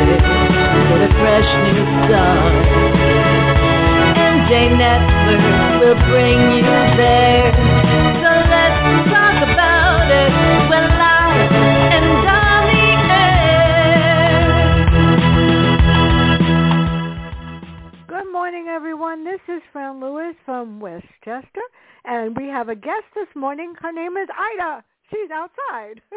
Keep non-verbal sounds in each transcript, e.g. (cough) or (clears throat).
A fresh new. MJ Network will bring you there. So let's talk about it. Live and on the air. Good morning, everyone. This is Fran Lewis from Westchester, and we have a guest this morning. Her name is Ida. She's outside. (laughs)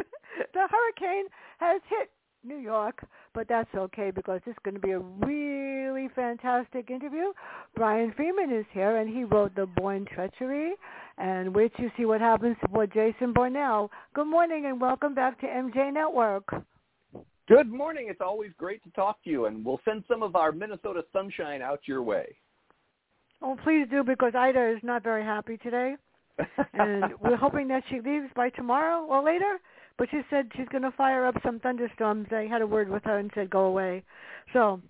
the hurricane has hit New York, but that's okay because it's going to be a really fantastic interview. Brian Freeman is here, and he wrote The Bourne Treachery. And wait to see what happens for Jason Bornell. Good morning, and welcome back to MJ Network. Good morning. It's always great to talk to you, and we'll send some of our Minnesota sunshine out your way. Oh, please do, because Ida is not very happy today. (laughs) and we're hoping that she leaves by tomorrow or later. But she said she's going to fire up some thunderstorms. I had a word with her and said go away. So,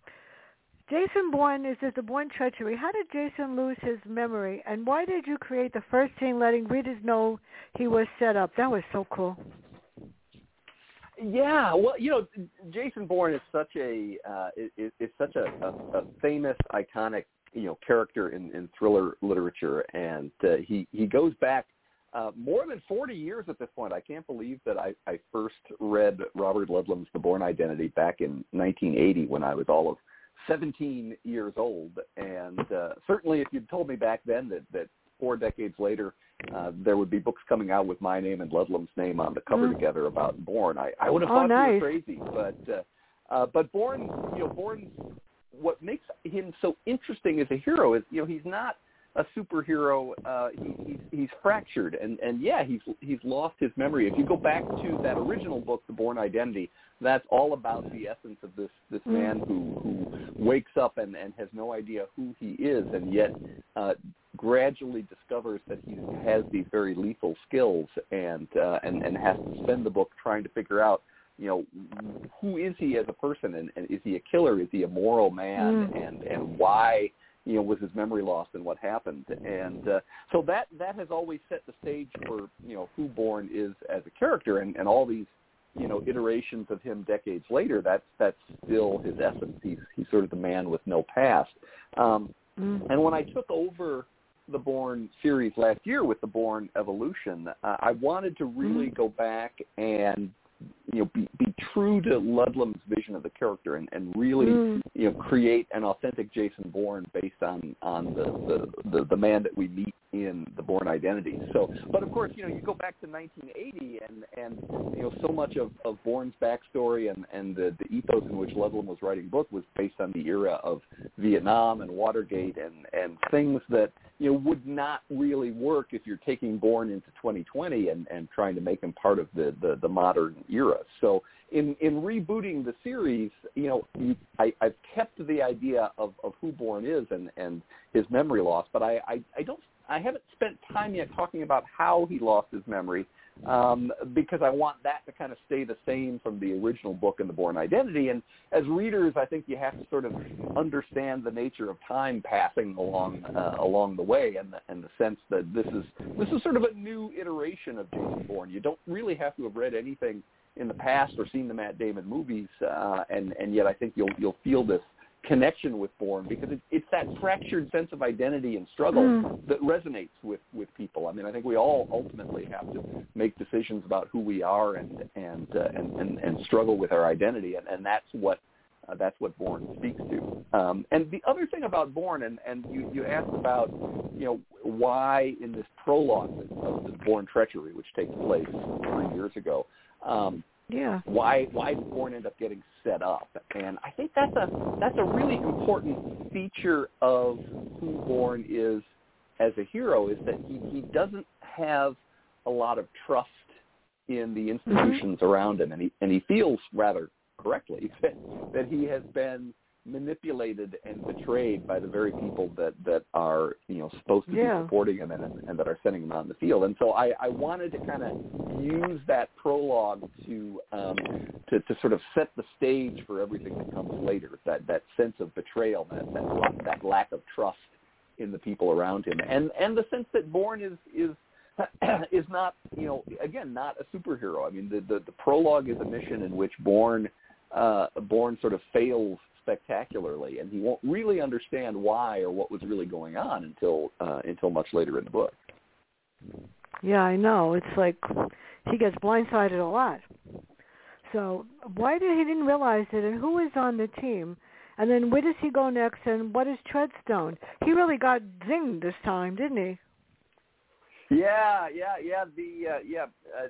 Jason Bourne is the Bourne treachery. How did Jason lose his memory, and why did you create the first scene letting readers know he was set up? That was so cool. Yeah, well, you know, Jason Bourne is such a uh, is, is such a, a, a famous, iconic, you know, character in, in thriller literature, and uh, he he goes back uh, more than 40 years at this point. I can't believe that I, I first read Robert Ludlum's The Bourne Identity back in 1980 when I was all of 17 years old. And uh, certainly if you'd told me back then that, that four decades later uh, there would be books coming out with my name and Ludlum's name on the cover Mm. together about Bourne, I, I would have Oh, thought nice. you were crazy. But uh, uh, but Bourne, you know, Bourne, what makes him so interesting as a hero is, you know, he's not a superhero. Uh, he, he's he's fractured, and and yeah, he's he's lost his memory. If you go back to that original book, The Bourne Identity, that's all about the essence of this this Mm. man who who wakes up and and has no idea who he is, and yet uh, gradually discovers that he has these very lethal skills, and uh, and and has to spend the book trying to figure out. You know, who is he as a person, and, and is he a killer? Is he a moral man? Mm. And and why you know, was his memory lost and what happened. And uh, so that that has always set the stage for you know who Bourne is as a character, and, and all these you know iterations of him decades later. That's that's still his essence. He's he's sort of the man with no past. Um, Mm. and when I took over the Bourne series last year with the Bourne Evolution, uh, I wanted to really go back and you know be, be true to Ludlum's vision of the character and, and really Mm. you know create an authentic Jason Bourne based on on the, the the the man that we meet in the Bourne Identity. So, but of course, you know, you go back to 1980, and and you know, so much of of Bourne's backstory and and the the ethos in which Ludlum was writing book was based on the era of Vietnam and Watergate and and things that you know would not really work if you're taking Bourne into 2020 and and trying to make him part of the the, the modern era. So in in rebooting the series, you know, I, I've kept the idea of, of who Bourne is and and his memory loss, but I, I I don't I haven't spent time yet talking about how he lost his memory um, because I want that to kind of stay the same from the original book and the Bourne Identity. And as readers, I think you have to sort of understand the nature of time passing along uh, along the way, and the, and the sense that this is this is sort of a new iteration of Jason Bourne. You don't really have to have read anything in the past or seen the Matt Damon movies, uh, and and yet I think you'll you'll feel this connection with Bourne because it, it's that fractured sense of identity and struggle Mm. that resonates with with people. I mean, I think we all ultimately have to make decisions about who we are and and uh, and, and and struggle with our identity, and and that's what. Uh, that's what Bourne speaks to. Um, and the other thing about Bourne, and, and you, you asked about, you know, why in this prologue of the Bourne treachery, which takes place three years ago, um, Yeah. why why did Bourne end up getting set up? And I think that's a that's a really important feature of who Bourne is as a hero is that he, he doesn't have a lot of trust in the institutions mm-hmm. around him, and he and he feels rather correctly (laughs) that, that he has been manipulated and betrayed by the very people that that are you know supposed to yeah. be supporting him and, and that are sending him out on the field. And so I, I wanted to kind of use that prologue to um, to to sort of set the stage for everything that comes later. That that sense of betrayal, that that that lack of trust in the people around him, and and the sense that Bourne is is (clears throat) is not, you know, again, not a superhero. I mean, the the, the prologue is a mission in which Bourne uh, Bourne sort of fails spectacularly, and he won't really understand why or what was really going on until uh, until much later in the book. Yeah, I know. It's like he gets blindsided a lot. So why did he didn't realize it, and who is on the team? And then where does he go next, and what is Treadstone? He really got zinged this time, didn't he? Yeah, yeah, yeah. The uh, yeah, uh,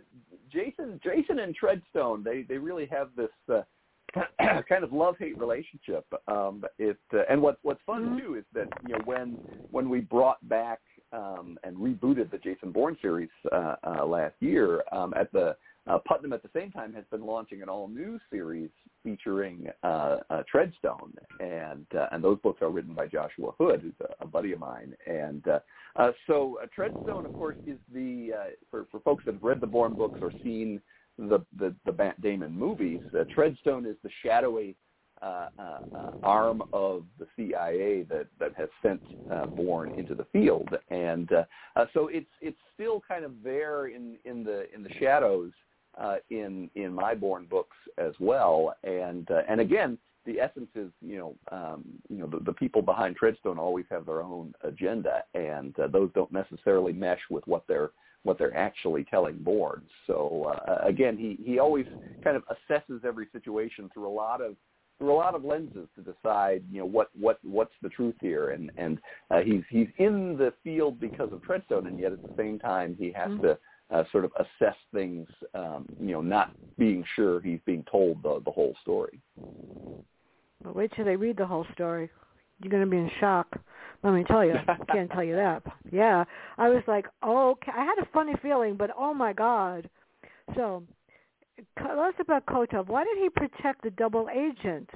Jason, Jason and Treadstone, they they really have this uh, (coughs) kind of love hate relationship. Um, it uh, and what what's fun mm-hmm. too is that you know when when we brought back um, and rebooted the Jason Bourne series uh, uh, last year um, at the uh, Putnam at the same time has been launching an all new series featuring uh, uh, Treadstone, and uh, and those books are written by Joshua Hood, who's a, a buddy of mine. And uh, uh, so uh, Treadstone, of course, is the uh, for for folks that have read the Bourne books or seen the the, the Matt Damon movies. Uh, Treadstone is the shadowy uh, uh, uh, arm of the CIA that that has sent uh, Bourne into the field, and uh, uh, so it's it's still kind of there in in the in the shadows uh, in in my Bourne books as well, and uh, and again. The essence is, you know, um, you know, the, the people behind Treadstone always have their own agenda, and uh, those don't necessarily mesh with what they're what they're actually telling boards. So uh, again, he he always kind of assesses every situation through a lot of through a lot of lenses to decide, you know, what what what's the truth here, and and uh, he's he's in the field because of Treadstone, and yet at the same time he has mm-hmm. to uh, sort of assess things, um, you know, not being sure he's being told the the whole story. Well, wait till they read the whole story. You're going to be in shock. Let me tell you. I can't tell you that. (laughs) Yeah, I was like, oh, okay. I had a funny feeling, but oh my god. So, tell us about Kotov. Why did he protect the double agent?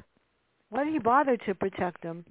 Why did he bother to protect him?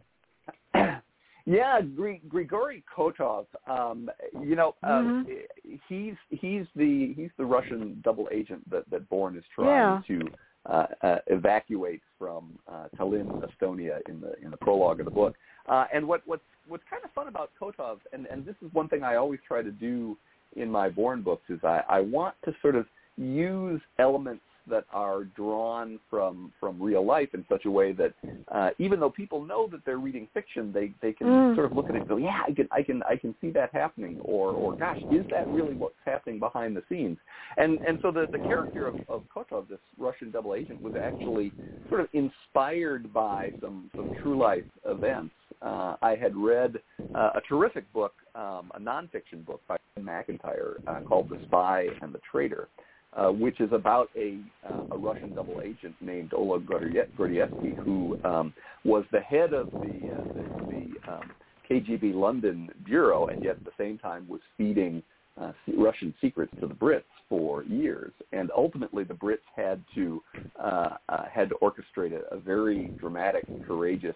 (clears throat) Yeah, Grigory Kotov. Um, you know, uh, mm-hmm. he's he's the he's the Russian double agent that that Bourne is trying yeah. to uh, uh, evacuate from uh, Tallinn, Estonia, in the in the prologue of the book. Uh, and what what's what's kind of fun about Kotov, and and this is one thing I always try to do in my Bourne books, is I, I want to sort of use elements that are drawn from from real life in such a way that uh, even though people know that they're reading fiction, they they can mm. sort of look at it and go, yeah, I can I can I can see that happening, or or gosh, is that really what's happening behind the scenes? And and so the the character of, of Kotov, this Russian double agent, was actually sort of inspired by some some true life events. Uh, I had read uh, a terrific book, um, a nonfiction book by Macintyre uh, called The Spy and the Traitor, uh, which is about a, uh, a Russian double agent named Oleg Gordievsky, who um, was the head of the, uh, the, the um, KGB London bureau, and yet at the same time was feeding uh, Russian secrets to the Brits for years. And ultimately, the Brits had to uh, uh, had to orchestrate a, a very dramatic courageous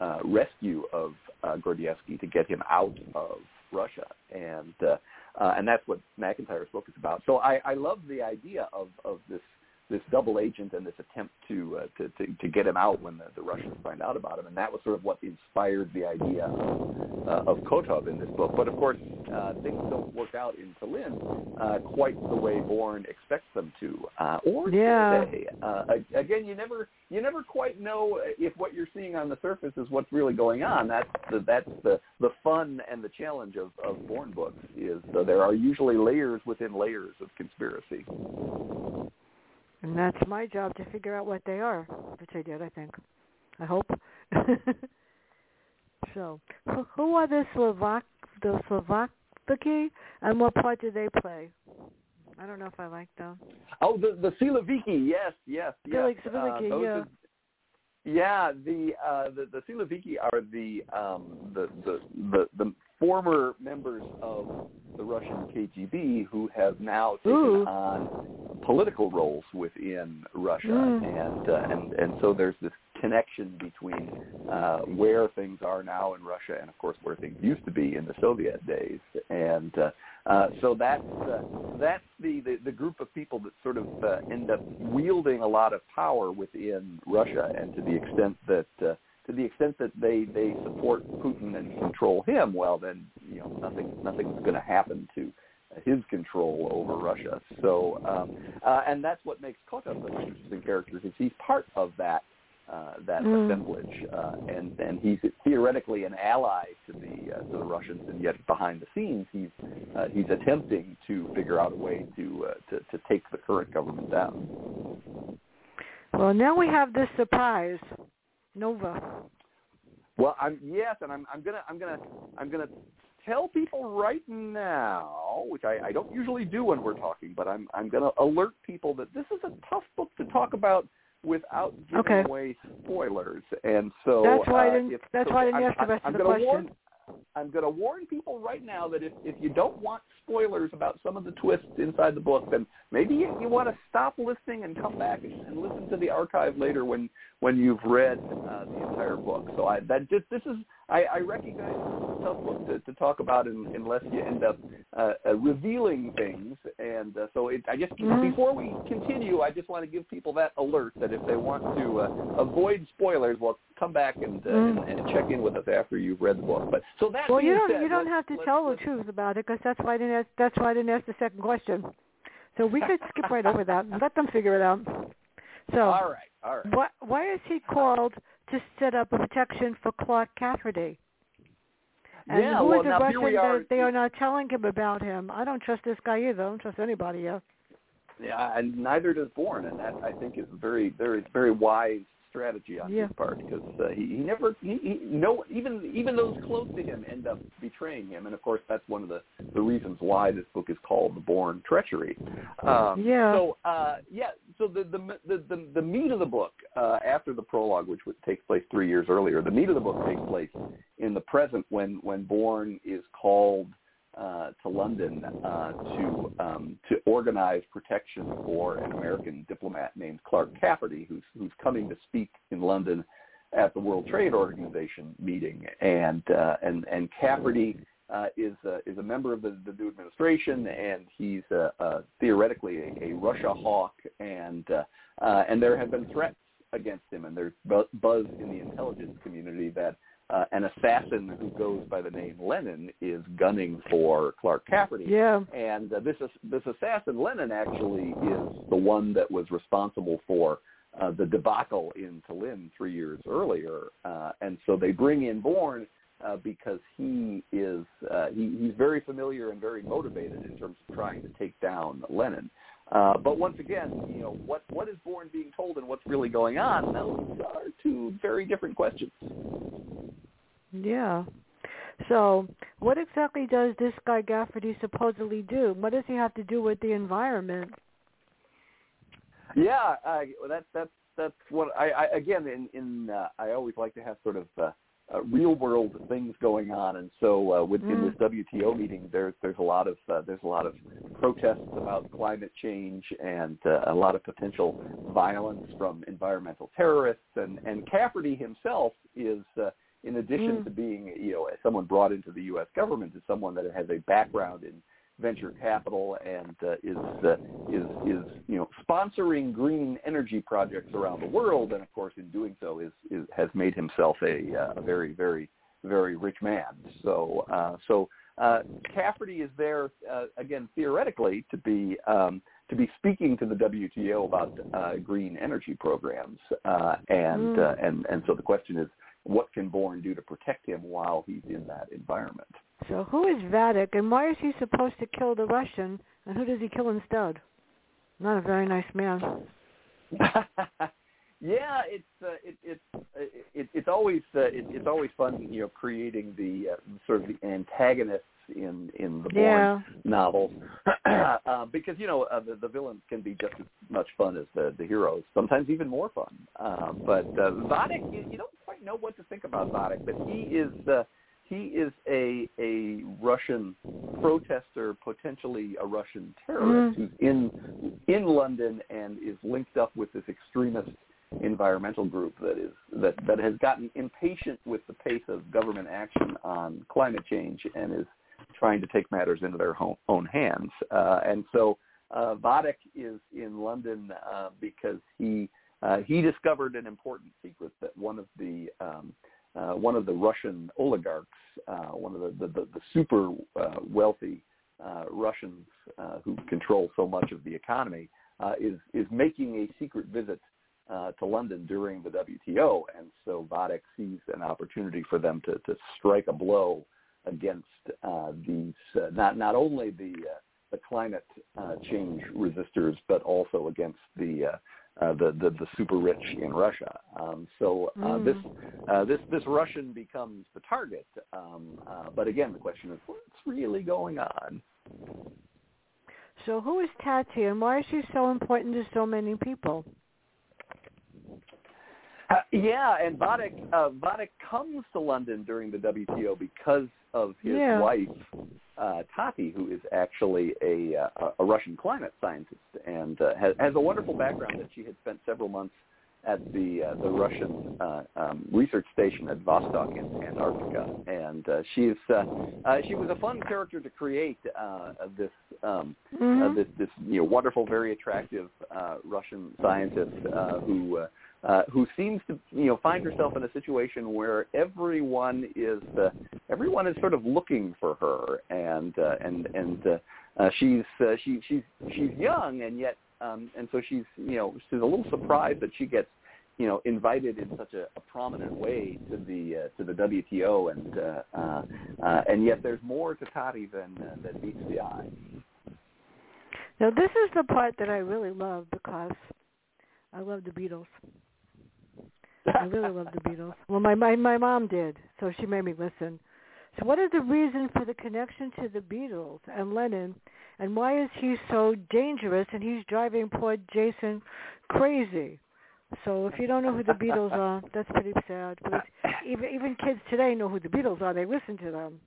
uh, rescue of uh, Gordievsky to get him out of Russia. And uh, uh, and that's what Macintyre's book is about. So I, I love the idea of, of this this double agent and this attempt to, uh, to, to to get him out when the, the Russians find out about him, and that was sort of what inspired the idea of, uh, of Kotov in this book. But of course, uh, things don't work out in Tallinn uh, quite the way Bourne expects them to, uh, or yeah. today. Uh, again, you never you never quite know if what you're seeing on the surface is what's really going on. That's the that's the the fun and the challenge of of Bourne books is uh, there are usually layers within layers of conspiracy. And that's my job to figure out what they are, which I did, I think. I hope. (laughs) so, who, who are the Slovak, the Slovaki, and what part do they play? I don't know if I like them. Oh, the the Siloviki, yes, yes, yes. Siloviki, uh, yeah. Are, yeah, the uh, the the Siloviki are the um, the, the the the former members of the Russian KGB who have now taken Ooh. on political roles within Russia, Mm. and uh, and and so there's this connection between uh, where things are now in Russia and, of course, where things used to be in the Soviet days, and uh, uh, so that's uh, that's the, the the group of people that sort of uh, end up wielding a lot of power within Russia, and to the extent that. Uh, to the extent that they they support Putin and control him, well then you know nothing nothing's going to happen to his control over Russia. So um, uh, and that's what makes Kotov such an interesting character is he's part of that uh, that Mm. assemblage, uh, and and he's theoretically an ally to the uh, to the Russians, and yet behind the scenes he's uh, he's attempting to figure out a way to, uh, to to take the current government down. Well, now we have this surprise, Nova. Well, I'm yes, and I'm I'm gonna I'm gonna I'm gonna tell people right now, which I, I don't usually do when we're talking, but I'm I'm gonna alert people that this is a tough book to talk about without giving Okay. away spoilers, and so That's why I uh, didn't- that's so why I didn't I'm- ask the I'm- rest of I'm the gonna question. Warn, I'm going to warn people right now that if if you don't want spoilers about some of the twists inside the book, then maybe you, you want to stop listening and come back and, and listen to the archive later when when you've read uh, the entire book. So I that just this is I, I recognize it's a tough book to, to talk about in, unless you end up uh, uh, revealing things. And uh, so it, I just Mhm. before we continue, I just want to give people that alert that if they want to uh, avoid spoilers, well, come back and, uh, Mm. and and check in with us after you've read the book. But so that Well, you don't said, you don't have to tell the truth about it because that's why I didn't ask, that's why I didn't ask the second question. So we could skip right over that and let them figure it out. So All right, all right. why why is he called to set up a protection for Clark Cafferty? And yeah, who is well, the now Russian are. that they are not telling him about him? I don't trust this guy either. I don't trust anybody here. Yeah, and neither does Bourne, and that I think is very, very, very wise strategy on Yeah. his part because uh, he, he never, he, he, no, even even those close to him end up betraying him, and of course that's one of the the reasons why this book is called The Bourne Treachery. Um, Yeah. So uh, yeah, so the the the the, the meat of the book uh, after the prologue, which would takes place three years earlier, the meat of the book takes place in the present when when Bourne is called uh, to London uh, to um, to organize protection for an American diplomat named Clark Cafferty, who's who's coming to speak in London at the World Trade Organization meeting, and uh, and and Cafferty uh, is uh, is a member of the, the new administration, and he's theoretically a, a Russia hawk, and uh, uh, and there have been threats against him, and there's bu- buzz in the intelligence community that uh, an assassin who goes by the name Lennon is gunning for Clark Cafferty. Yeah. And uh, this this assassin Lennon actually is the one that was responsible for uh, the debacle in Tallinn three years earlier, uh, and so they bring in Bourne uh, because he is uh, he, he's very familiar and very motivated in terms of trying to take down Lennon. Uh, but once again, you know what what is Bourne being told and what's really going on? Those are two very different questions. Yeah. So, what exactly does this guy Cafferty supposedly do? What does he have to do with the environment? Yeah, uh, that's that's that's what I, I again in in uh, I always like to have sort of uh, uh, real world things going on, and so uh, within Mm. this WTO meeting, there's there's a lot of uh, there's a lot of protests about climate change and uh, a lot of potential violence from environmental terrorists, and and Cafferty himself is. Uh, in addition Mm. to being, you know, someone brought into the U.S. government, is someone that has a background in venture capital and uh, is uh, is is you know sponsoring green energy projects around the world, and of course in doing so is, is has made himself a, uh, a very very very rich man. So uh, so uh, Cafferty is there uh, again theoretically to be um, to be speaking to the WTO about uh, green energy programs, uh, and Mm. uh, and and so the question is. What can Bourne do to protect him while he's in that environment? So, who is Vadik, and why is he supposed to kill the Russian, and who does he kill instead? Not a very nice man. (laughs) yeah, it's uh, it, it's it, it's always uh, it, it's always fun, you know, creating the uh, sort of the antagonists in in the Bourne Yeah. novels, (clears throat) uh, because you know uh, the, the villains can be just as much fun as the the heroes, sometimes even more fun. Uh, but uh, Vadik, you, you don't quite know what to think about Vadik, but he is. Uh, he is a a Russian protester, potentially a Russian terrorist, Mm. who's in in London and is linked up with this extremist environmental group that is that that has gotten impatient with the pace of government action on climate change and is trying to take matters into their home, own hands. Uh, and so uh, is in London uh, because he uh, he discovered an important secret that one of the um, one of the Russian oligarchs, uh, one of the the, the, the super uh, wealthy uh, Russians uh, who control so much of the economy, uh, is is making a secret visit uh, to London during the WTO, and so Vadik sees an opportunity for them to to strike a blow against uh, these uh, not not only the uh, the climate uh, change resistors, but also against the uh, uh, the, the the super rich in Russia. Um, so uh, Mm. this uh, this this Russian becomes the target. Um, uh, but again, the question is, what's really going on? So who is Tati and why is she so important to so many people? Uh, yeah, and Vadik uh, comes to London during the WTO because of his Yeah. wife uh, Tati, who is actually a uh, a Russian climate scientist and uh, has, has a wonderful background. That she had spent several months at the uh, the Russian uh, um, research station at Vostok in Antarctica, and uh, she's uh, uh, she was a fun character to create. Uh, this um, uh, Mhm. this this you know wonderful, very attractive uh, Russian scientist uh, who uh, uh, who seems to you know find herself in a situation where everyone is uh, everyone is sort of looking for her, and uh, and and uh, uh, she's uh, she she's she's young, and yet um, and so she's you know she's a little surprised that she gets you know invited in such a, a prominent way to the uh, to the WTO, and uh, uh, uh, and yet there's more to Tati than uh, than meets the eye. Now this is the part that I really love because I love the Beatles. I really love the Beatles. Well, my, my my mom did, so she made me listen. So, what is the reason for the connection to the Beatles and Lennon, and why is he so dangerous and he's driving poor Jason crazy? So, if you don't know who the Beatles are, that's pretty sad. But even even kids today know who the Beatles are; they listen to them.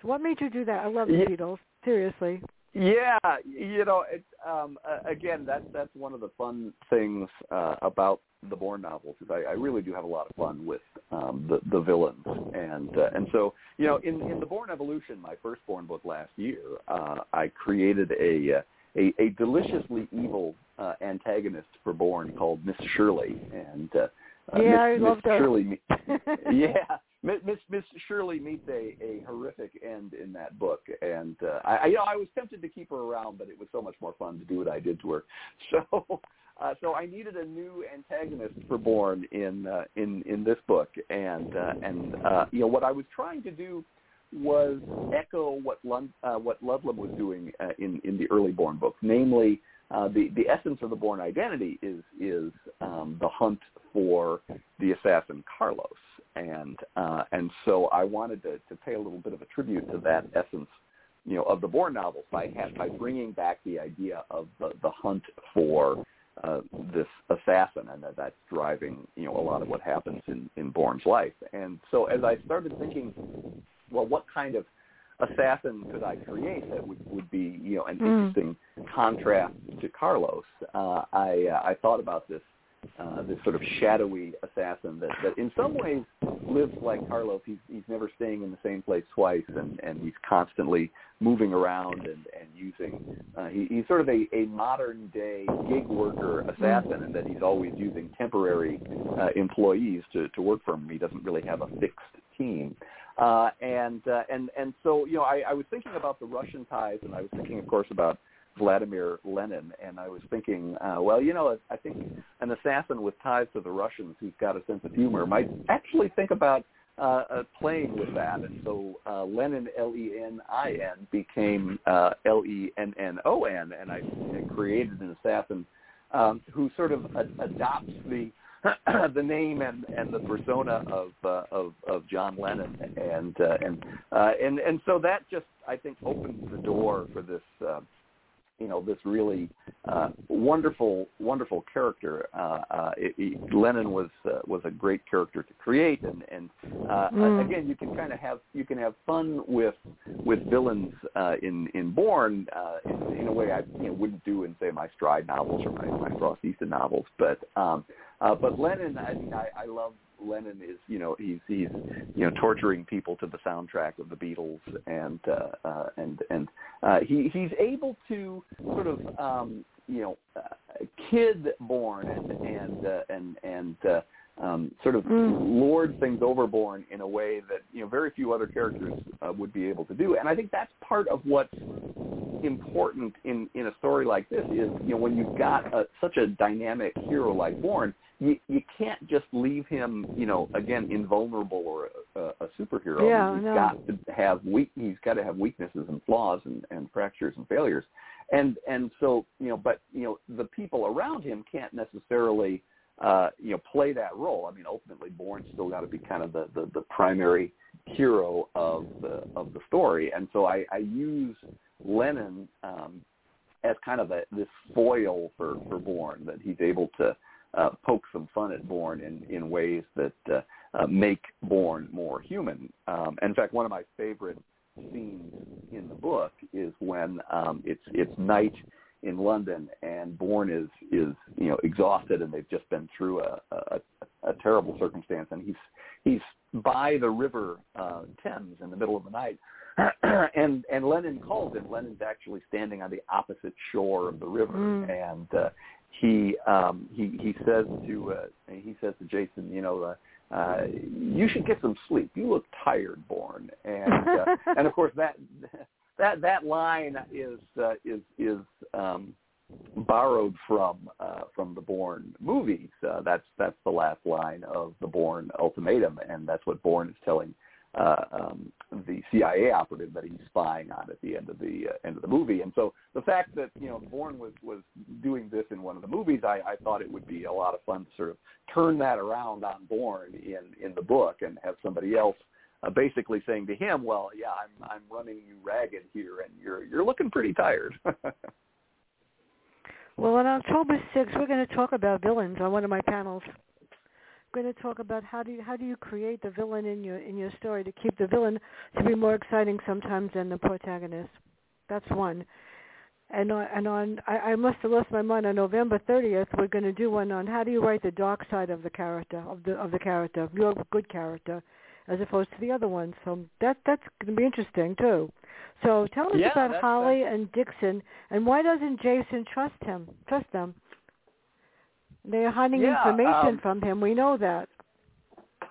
So, what made you do that? I love the Yeah. Beatles. Seriously. Yeah, you know, it's um, again that's that's one of the fun things uh, about the Bourne novels is I, I really do have a lot of fun with um, the the villains and uh, and so you know in in the Bourne Evolution, my first Bourne book last year, uh, I created a uh, a, a deliciously evil uh, antagonist for Bourne called Miss Shirley and uh, uh, Yeah, Miss, I Miss loved her. Shirley. (laughs) yeah, Miss Miss Shirley meets a, a horrific end in that book, and uh, I, I you know I was tempted to keep her around, but it was so much more fun to do what I did to her. (laughs) So uh, so I needed a new antagonist for Bourne in uh, in in this book, and uh, and uh, you know what I was trying to do was echo what Lund, uh, what Ludlum was doing uh, in in the early Bourne books, namely. Uh, the the essence of the Bourne identity is is um, the hunt for the assassin Carlos, and uh, and so I wanted to, to pay a little bit of a tribute to that essence, you know, of the Bourne novels by by bringing back the idea of the, the hunt for uh, this assassin, and that that's driving you know a lot of what happens in in Bourne's life. And so as I started thinking, well, what kind of assassin could I create that would, would be, you know, an Mm. interesting contrast to Carlos? Uh, I uh, I thought about this uh, this sort of shadowy assassin that, that in some ways lives like Carlos. He's he's never staying in the same place twice, and and he's constantly moving around and and using. Uh, he, he's sort of a, a modern day gig worker assassin, and that he's always using temporary uh, employees to to work for him. He doesn't really have a fixed team. Uh, and uh, and and so you know, I, I was thinking about the Russian ties, and I was thinking, of course, about Vladimir Lenin, and I was thinking, uh, well, you know, I think an assassin with ties to the Russians who's got a sense of humor might actually think about uh, playing with that, and so uh, Lenin, L-E-N-I-N, became uh, L-E-N-N-O-N, and I, created an assassin um, who sort of a- adopts the (clears throat) the name and, and the persona of uh, of of John Lennon. And uh, and uh, and and so that just I think opens the door for this uh, you know this really uh, wonderful wonderful character. Uh, uh, it, it, Lennon was uh, was a great character to create, and and uh, mm. again you can kind of have you can have fun with with villains uh, in in Bourne uh, in, in a way I you know, wouldn't do in say my Stride novels or my my Frost Easton novels, but um, uh, but Lennon I mean I, I love Lennon is, you know, he's he's you know torturing people to the soundtrack of the Beatles, and uh, uh, and and uh, he he's able to sort of um, you know uh, kid Bourne and and uh, and and uh, um, sort of mm. lord things over Bourne in a way that you know very few other characters uh, would be able to do, and I think that's part of what's important in in a story like this is you know when you've got a, such a dynamic hero like Bourne, you you can't just leave him, you know, again invulnerable or a, a superhero. Yeah, he's no. got to have weak. He's got to have weaknesses and flaws and, and fractures and failures, and and so you know, but you know, the people around him can't necessarily uh, you know play that role. I mean, ultimately, Bourne's still got to be kind of the, the the primary hero of the of the story, and so I, I use Lennon um, as kind of a, this foil for for Bourne that he's able to uh, poke some fun at Bourne in, in ways that uh, uh, make Bourne more human. Um, in fact, one of my favorite scenes in the book is when um, it's it's night in London and Bourne is is you know exhausted and they've just been through a, a, a terrible circumstance and he's he's by the river uh, Thames in the middle of the night (clears throat) and and Lennon calls him. Lennon's actually standing on the opposite shore of the river, mm. and uh, he um he he says to uh he says to Jason, you know, uh, uh you should get some sleep. You look tired, Bourne. And uh, (laughs) and of course that that that line is uh, is is um borrowed from uh from the Bourne movies. Uh, that's that's the last line of the Bourne ultimatum and that's what Bourne is telling uh, um, the CIA operative that he's spying on at the end of the uh, end of the movie. And so the fact that you know Bourne was was doing this in one of the movies, I, I thought it would be a lot of fun to sort of turn that around on Bourne in in the book and have somebody else uh, basically saying to him, "Well, yeah, I'm I'm running you ragged here, and you're you're looking pretty tired." (laughs) well, on October 6th, we're going to talk about villains on one of my panels going to talk about how do you how do you create the villain in your in your story to keep the villain to be more exciting sometimes than the protagonist. That's one. And on, and on I, I must have lost my mind. On November 30th, we're going to do one on how do you write the dark side of the character of the of the character, your good character, as opposed to the other ones. So that that's going to be interesting too. So tell us yeah, about Holly and Dixon, and why doesn't Jason trust him? Trust them? They are hiding yeah, information um, from him. We know that.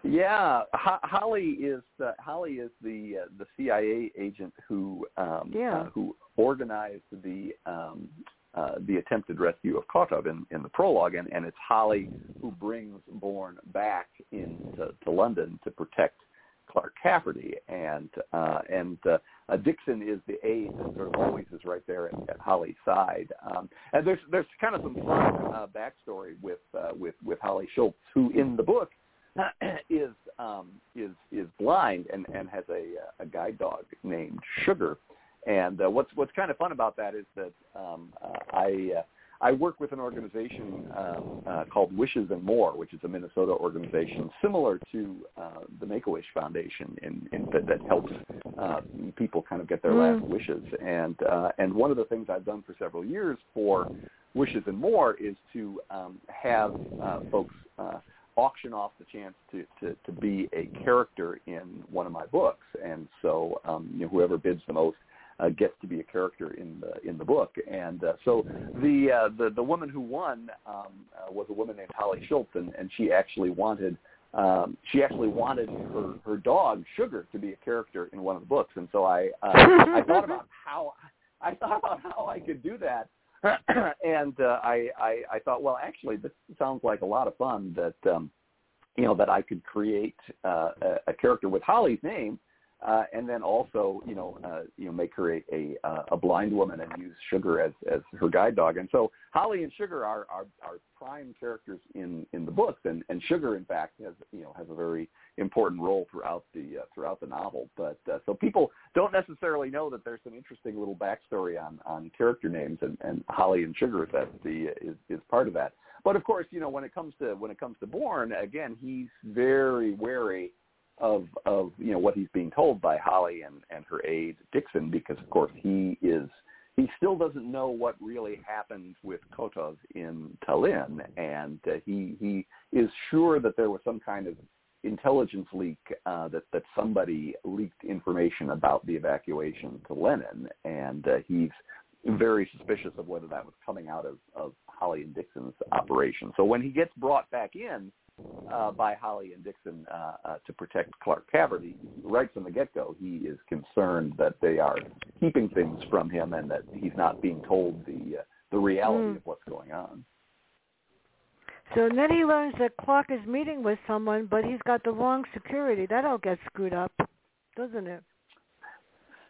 Yeah, Ho- Holly is uh, Holly is the uh, the CIA agent who um, yeah. uh, who organized the um, uh, the attempted rescue of Kotov in, in the prologue, and, and it's Holly who brings Bourne back into to London to protect Clark Cafferty, and uh, and uh, Dixon is the aide that sort of always is right there at, at Holly's side. Um, and there's there's kind of some fun uh, backstory with uh, with with Holly Schultz, who in the book (clears throat) is um, is is blind and and has a a guide dog named Sugar. And uh, what's what's kind of fun about that is that um, uh, I. Uh, I work with an organization um, uh, called Wishes and More, which is a Minnesota organization similar to uh, the Make-A-Wish Foundation in, in that, that helps uh, people kind of get their mm. last wishes. And uh, and one of the things I've done for several years for Wishes and More is to um, have uh, folks uh, auction off the chance to, to, to be a character in one of my books. And so um, you know, whoever bids the most uh, gets to be a character in the in the book. And uh, so the uh, the the woman who won um, uh, was a woman named Holly Schultz, and, and she actually wanted um, she actually wanted her her dog Sugar to be a character in one of the books. And so I uh, I (laughs) thought about how I thought about how I could do that. (clears throat) and uh, I, I I thought, well, actually, this sounds like a lot of fun. That um, you know that I could create uh, a, a character with Holly's name, uh, and then also, you know, uh, you know, make her a, a a blind woman and use Sugar as as her guide dog. And so Holly and Sugar are are, are prime characters in in the books, and and Sugar, in fact, has you know has a very important role throughout the uh, throughout the novel. But uh, so people don't necessarily know that there's some interesting little backstory on on character names, and, and Holly and Sugar is that the is is part of that. But of course, you know when it comes to when it comes to Bourne, again, he's very wary of of you know what he's being told by Holly and and her aide Dixon, because of course he is he still doesn't know what really happened with Kotov in Tallinn, and uh, he he is sure that there was some kind of intelligence leak uh, that that somebody leaked information about the evacuation to Lennon, and uh, he's very suspicious of whether that was coming out of, of Holly and Dixon's operation. So when he gets brought back in uh, by Holly and Dixon uh, uh, to protect Clark Cafferty, right from the get-go, he is concerned that they are keeping things from him and that he's not being told the uh, the reality mm. of what's going on. So then he learns that Clark is meeting with someone, but he's got the wrong security. That all gets screwed up, doesn't it?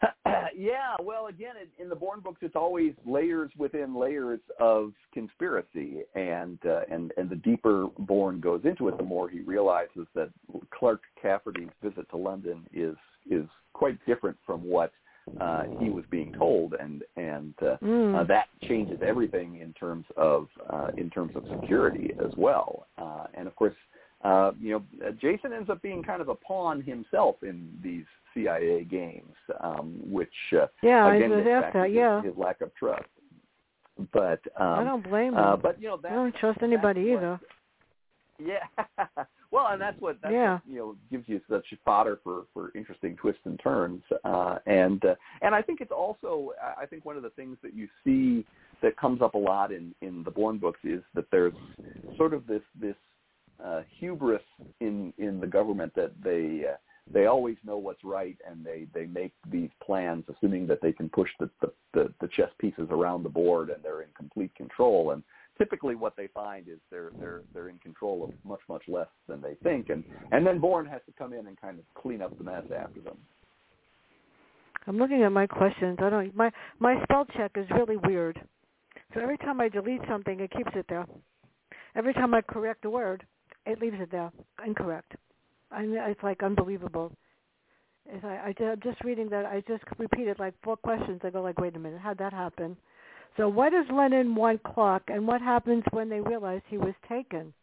(clears throat) yeah, well, again, in, in the Bourne books, it's always layers within layers of conspiracy, and uh, and and the deeper Bourne goes into it, the more he realizes that Clark Cafferty's visit to London is is quite different from what uh, he was being told, and and uh, mm. uh, that changes everything in terms of uh, in terms of security as well. Uh, and of course, uh, you know, Jason ends up being kind of a pawn himself in these CIA games, um, which uh, yeah, again back that, to yeah. his, lack of trust. But um, I don't blame him. Uh, but you know, I don't trust anybody either. (laughs) Yeah. well, and that's what that's yeah. what, you know gives you such fodder for for interesting twists and turns. Uh, and uh, and I think it's also I think one of the things that you see that comes up a lot in in the Bourne books is that there's sort of this this uh, hubris in in the government that they uh, they always know what's right and they they make these plans assuming that they can push the the, the, the chess pieces around the board and they're in complete control and typically what they find is they're they're they're in control of much much less than they think and and then Bourne has to come in and kind of clean up the mess after them. I'm looking at my questions. I don't my my spell check is really weird. So every time I delete something, it keeps it there. Every time I correct a word, it leaves it there incorrect. I mean, it's like unbelievable. If I, I, I'm just reading that. I just repeated like four questions. I go like, wait a minute, how'd that happen? So what does Lennon want Clark, and what happens when they realize he was taken?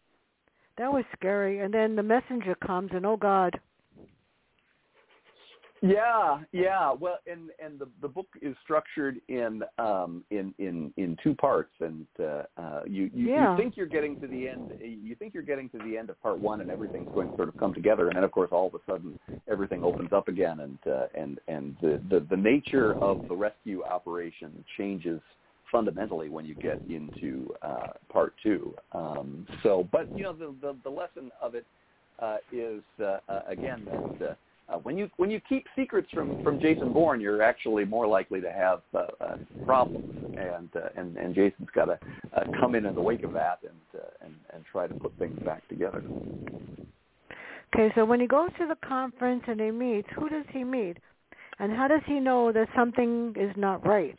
That was scary. And then the messenger comes, and oh God, yeah, yeah. Well, and and the the book is structured in um in in in two parts, and uh, uh, you you, yeah. you think you're getting to the end. You think you're getting to the end of part one, and everything's going to sort of come together, and then of course all of a sudden everything opens up again, and uh, and and the, the the nature of the rescue operation changes fundamentally when you get into uh, part two. Um, so, but you know the the, the lesson of it uh, is uh, uh, again that. Uh, uh, when you when you keep secrets from from Jason Bourne, you're actually more likely to have uh, uh, problems, and uh, and and Jason's got to uh, come in in the wake of that and uh, and and try to put things back together. Okay, so when he goes to the conference and he meets, who does he meet, and how does he know that something is not right?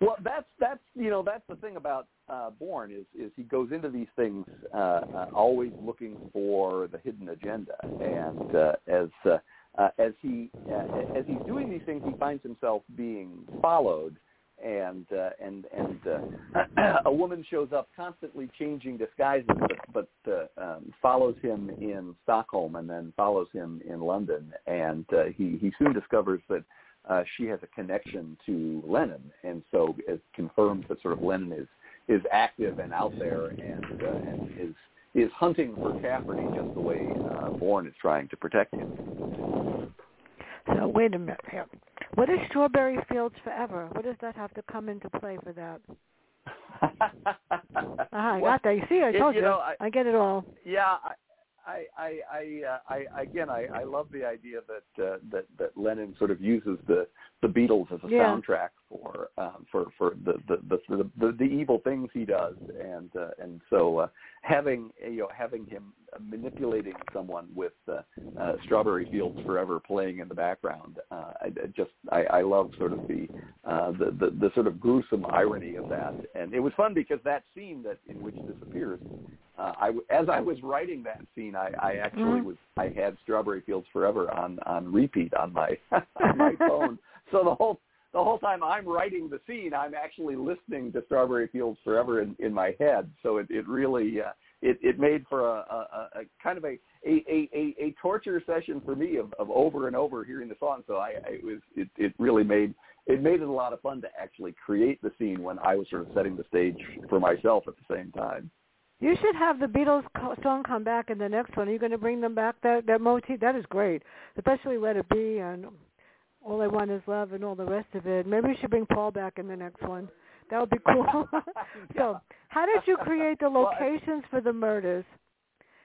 Well, that's that's you know that's the thing about uh, Bourne is is he goes into these things uh, uh, always looking for the hidden agenda, and uh, as uh, uh, as he uh, as he's doing these things, he finds himself being followed, and uh, and and uh, (clears throat) a woman shows up, constantly changing disguises, but, but uh, um, follows him in Stockholm and then follows him in London, and uh, he he soon discovers that uh, she has a connection to Lennon, and so it confirms that sort of Lennon is is active and out there and uh, and is is hunting for Cafferty just the way uh, Bourne is trying to protect him. So wait a minute here. What is Strawberry Fields Forever? What does that have to come into play for that? (laughs) uh-huh, I well, got that. You see, I told it, you. you know, I, I get it all. Yeah, I, I, I, I, uh, I again, I, I love the idea that uh, that that Lennon sort of uses the the Beatles as a yeah. soundtrack for um, for for the the, the the the evil things he does, and uh, and so uh, having you know having him manipulating someone with uh, uh, Strawberry Fields Forever playing in the background, uh, I, I just I, I love sort of the, uh, the the the sort of gruesome irony of that, and it was fun because that scene that in which this appears. Uh, I, as I was writing that scene, I, I actually mm-hmm. was I had Strawberry Fields Forever on on repeat on my (laughs) on (laughs) my phone. So the whole the whole time I'm writing the scene, I'm actually listening to Strawberry Fields Forever in, in my head. So it, it really uh, it, it made for a, a, a kind of a, a, a, a torture session for me of, of over and over hearing the song. So I, I it was it, it really made it made it a lot of fun to actually create the scene when I was sort of setting the stage for myself at the same time. You should have the Beatles song come back in the next one. Are you going to bring them back that that motif? That is great, especially "Let It Be" and all I Want Is Love and all the rest of it. Maybe we should bring Paul back in the next one. That would be cool. (laughs) so, how did you create the (laughs) locations for the murders?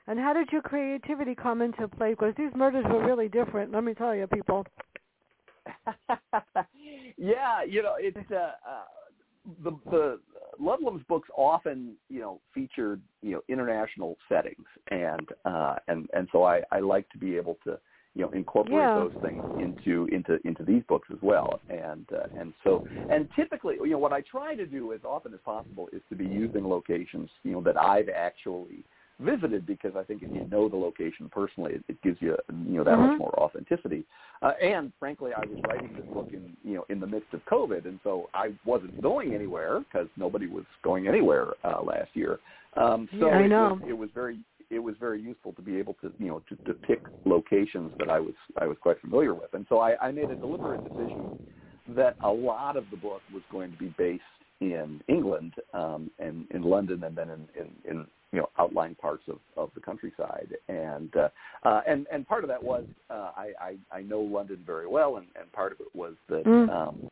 And how did your creativity come into play? Because these murders were really different. Let me tell you, people. (laughs) yeah, you know, it's uh, uh, the the Ludlum's books often, you know, featured you know international settings, and uh, and and so I I like to be able to you know incorporate yeah. those things into into into these books as well and uh, and so and typically you know what I try to do as often as possible is to be using locations you know that I've actually visited because I think if you know the location personally, it, it gives you you know that mm-hmm. much more authenticity. Uh, and frankly, I was writing this book in you know in the midst of COVID, and so I wasn't going anywhere because nobody was going anywhere uh, last year. Um, so yeah, I it, know. Was, it was very it was very useful to be able to you know to, to pick locations that I was I was quite familiar with, and so I, I made a deliberate decision that a lot of the book was going to be based in England um, and in London, and then in, in, in you know outlying parts of, of the countryside, and uh, uh, and and part of that was uh, I, I I know London very well, and, and part of it was that mm. um,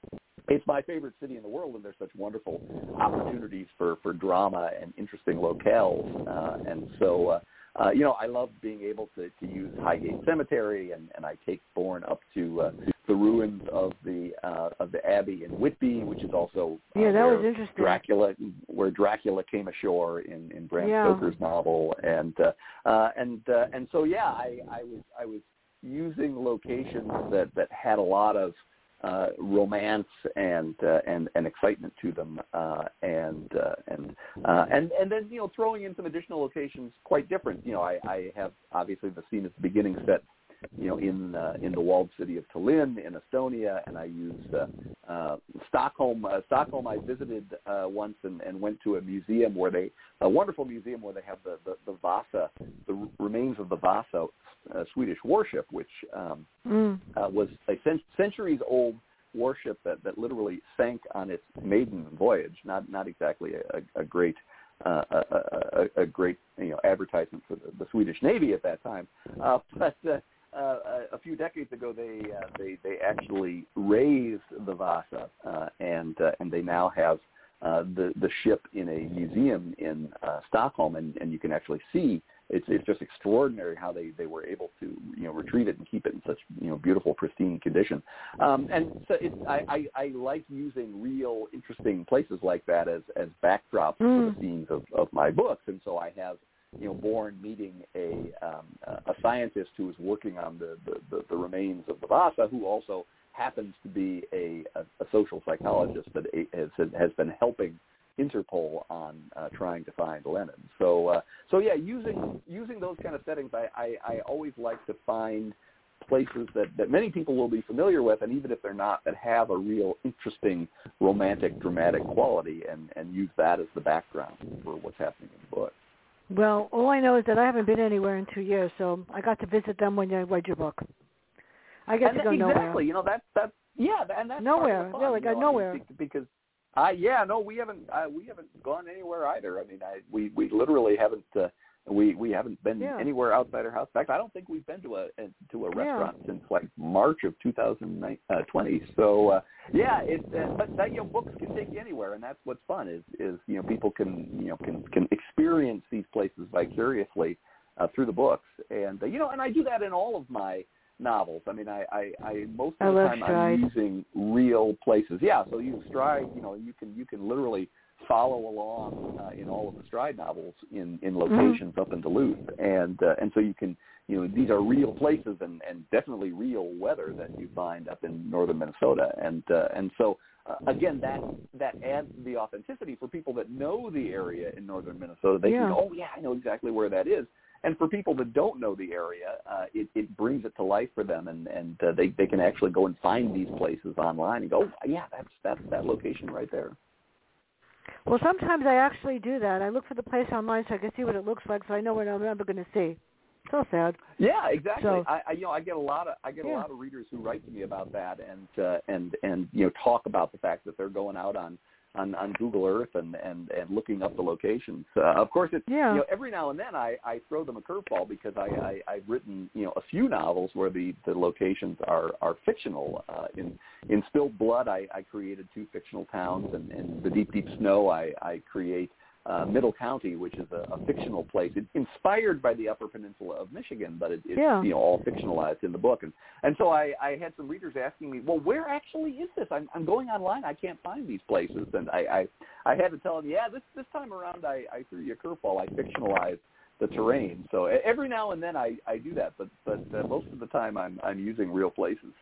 it's my favorite city in the world, and there's such wonderful opportunities for for drama and interesting locales, uh, and so. Uh, uh, you know, I love being able to, to use Highgate Cemetery, and, and I take Bourne up to uh, the ruins of the uh, of the Abbey in Whitby, which is also uh, yeah, that where was interesting. Dracula, where Dracula came ashore in in Bram yeah. Stoker's novel, and uh, uh, and uh, and so yeah, I, I was I was using locations that that had a lot of uh, romance and uh, and and excitement to them, uh, and uh, and uh, and and then you know throwing in some additional locations quite different. You know, I, I have obviously the scene at the beginning set you know, in uh, in the walled city of Tallinn in Estonia, and I used uh, uh, Stockholm. Uh, Stockholm, I visited uh, once and, and went to a museum where they, a wonderful museum where they have the the, the Vasa, the remains of the Vasa uh, Swedish warship, which um, mm. uh, was a cent- centuries old warship that, that literally sank on its maiden voyage. Not not exactly a, a great uh, a, a, a great you know advertisement for the, the Swedish Navy at that time, uh, (laughs) but uh, uh, a few decades ago, they uh, they they actually raised the Vasa, uh, and uh, and they now have uh, the the ship in a museum in uh, Stockholm, and, and you can actually see it's it's just extraordinary how they they were able to you know retrieve it and keep it in such you know beautiful pristine condition. Um, and so it, I, I I like using real interesting places like that as as backdrops mm. for the Mm. scenes of of my books, and so I have you know, Bourne meeting a um, a scientist who is working on the, the, the, the remains of the Vasa, who also happens to be a, a, a social psychologist that has has been helping Interpol on uh, trying to find Lennon. So uh, so yeah, using using those kind of settings, I, I, I always like to find places that, that many people will be familiar with, and even if they're not, that have a real interesting romantic, dramatic quality, and, and use that as the background for what's happening in the book. Well, all I know is that I haven't been anywhere in two years, so I got to visit them when I read your book. I get and to go exactly, nowhere. Exactly. You know that's that's yeah, and that's nowhere. Like fun, I you know, nowhere. Because I yeah no we haven't uh, we haven't gone anywhere either. I mean I we we literally haven't uh, we we haven't been Yeah. anywhere outside our house. In fact, I don't think we've been to a, to a Yeah. restaurant since like March of 2020. So uh, yeah, it uh, but that you know books can take you anywhere, and that's what's fun is is you know people can you know can can experience these places vicariously uh, through the books, and uh, you know and I do that in all of my novels. I mean, I, I, I most I of the time Stride. I'm using real places. Yeah, so you stride. You know, you can you can literally follow along uh, in all of the Stride novels in in locations up in Duluth, and uh, and so you can you know these are real places and and definitely real weather that you find up in northern Minnesota, and uh, and so. Uh, again, that that adds the authenticity for people that know the area in northern Minnesota. They Yeah. can oh yeah, I know exactly where that is. And for people that don't know the area, uh, it, it brings it to life for them, and and uh, they they can actually go and find these places online and go, oh, yeah, that's that's that location right there. Well, sometimes I actually do that. I look for the place online so I can see what it looks like, so I know what I'm ever going to see. So sad. Yeah, exactly. So- I, I you know I get a lot of I get Yeah. a lot of readers who write to me about that and uh, and and you know talk about the fact that they're going out on on, on Google Earth and, and, and looking up the locations. Uh, of course, it's Yeah. you know every now and then I, I throw them a curveball because I, I I've written you know a few novels where the, the locations are are fictional. Uh, in in Spilled Blood, I, I created two fictional towns, and in The Deep Deep Snow, I, I create uh, Middle County, which is a, a fictional place. It's inspired by the Upper Peninsula of Michigan, but it, it's Yeah. you know all fictionalized in the book. And and so I, I had some readers asking me, well, where actually is this? I'm, I'm going online, I can't find these places, and I, I I had to tell them, yeah, this this time around I, I threw you a curveball. I fictionalized the terrain. So e- every now and then I, I do that, but but uh, most of the time I'm I'm using real places.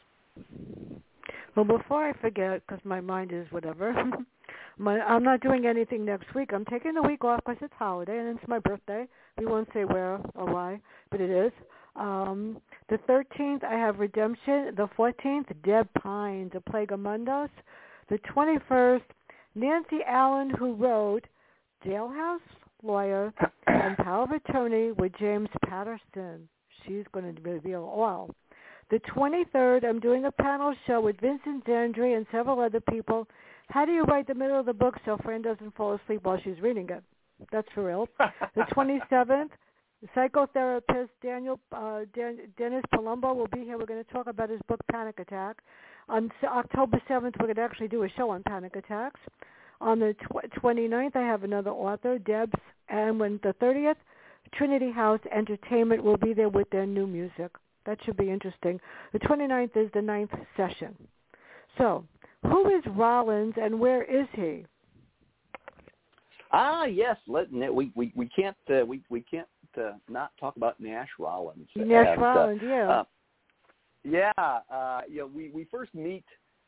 Well, before I forget, because my mind is whatever, (laughs) my, I'm not doing anything next week. I'm taking a week off because it's holiday and it's my birthday. We won't say where or why, but it is. Um, the 13th, I have Redemption. The 14th, Dead Pines, A Plague Among Us. The 21st, Nancy Allen, who wrote Jailhouse Lawyer and (coughs) Power of Attorney with James Patterson. She's going to reveal all. The 23rd, I'm doing a panel show with Vincent Zandri and several other people. How do you write the middle of the book so Fran doesn't fall asleep while she's reading it? That's for real. The (laughs) 27th, psychotherapist Daniel uh, Dan, Dennis Palumbo will be here. We're going to talk about his book Panic Attack. On S- October 7th, we're going to actually do a show on panic attacks. On the tw- 29th, I have another author, Debs, and when the 30th, Trinity House Entertainment will be there with their new music. That should be interesting. The 29th is the ninth session. So, who is Rollins and where is he? Ah, yes. Let we we we can't uh, we we can't uh, not talk about Nash Rollins. Nash And, uh, Rollins, yeah. Uh, yeah, uh, you know, we we first meet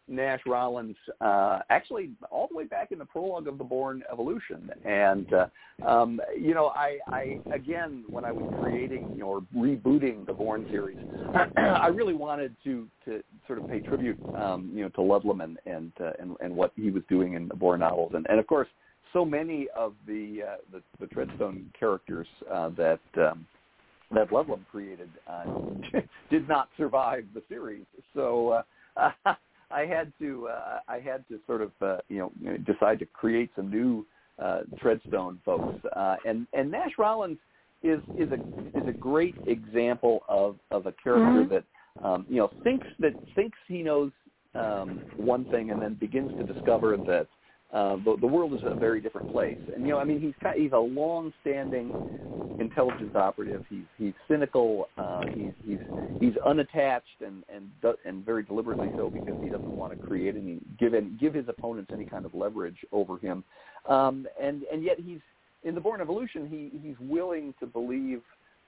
Nash Rollins uh, actually all the way back in the prologue of the Bourne Evolution, and uh, um, you know, I, I again when I was creating or rebooting the Bourne series, (clears throat) I really wanted to to sort of pay tribute, um, you know, to Ludlum and and, uh, and and what he was doing in the Bourne novels, and and of course, so many of the uh, the, the Treadstone characters uh, that. Um, that Ludlum created uh, (laughs) did not survive the series. So uh, (laughs) I had to uh, I had to sort of uh, you know decide to create some new uh, Treadstone folks. Uh, and and Nash Rollins is is a is a great example of of a character Mhm. that um, you know thinks that thinks he knows um, one thing and then begins to discover that uh, the, the world is a very different place. And you know, I mean, he's ki- he's a long-standing intelligence operative. He's he's cynical. Uh, he's he's he's unattached and and and very deliberately so because he doesn't want to create any give any, give his opponents any kind of leverage over him. Um, and and yet he's in the Bourne Evolution. He he's willing to believe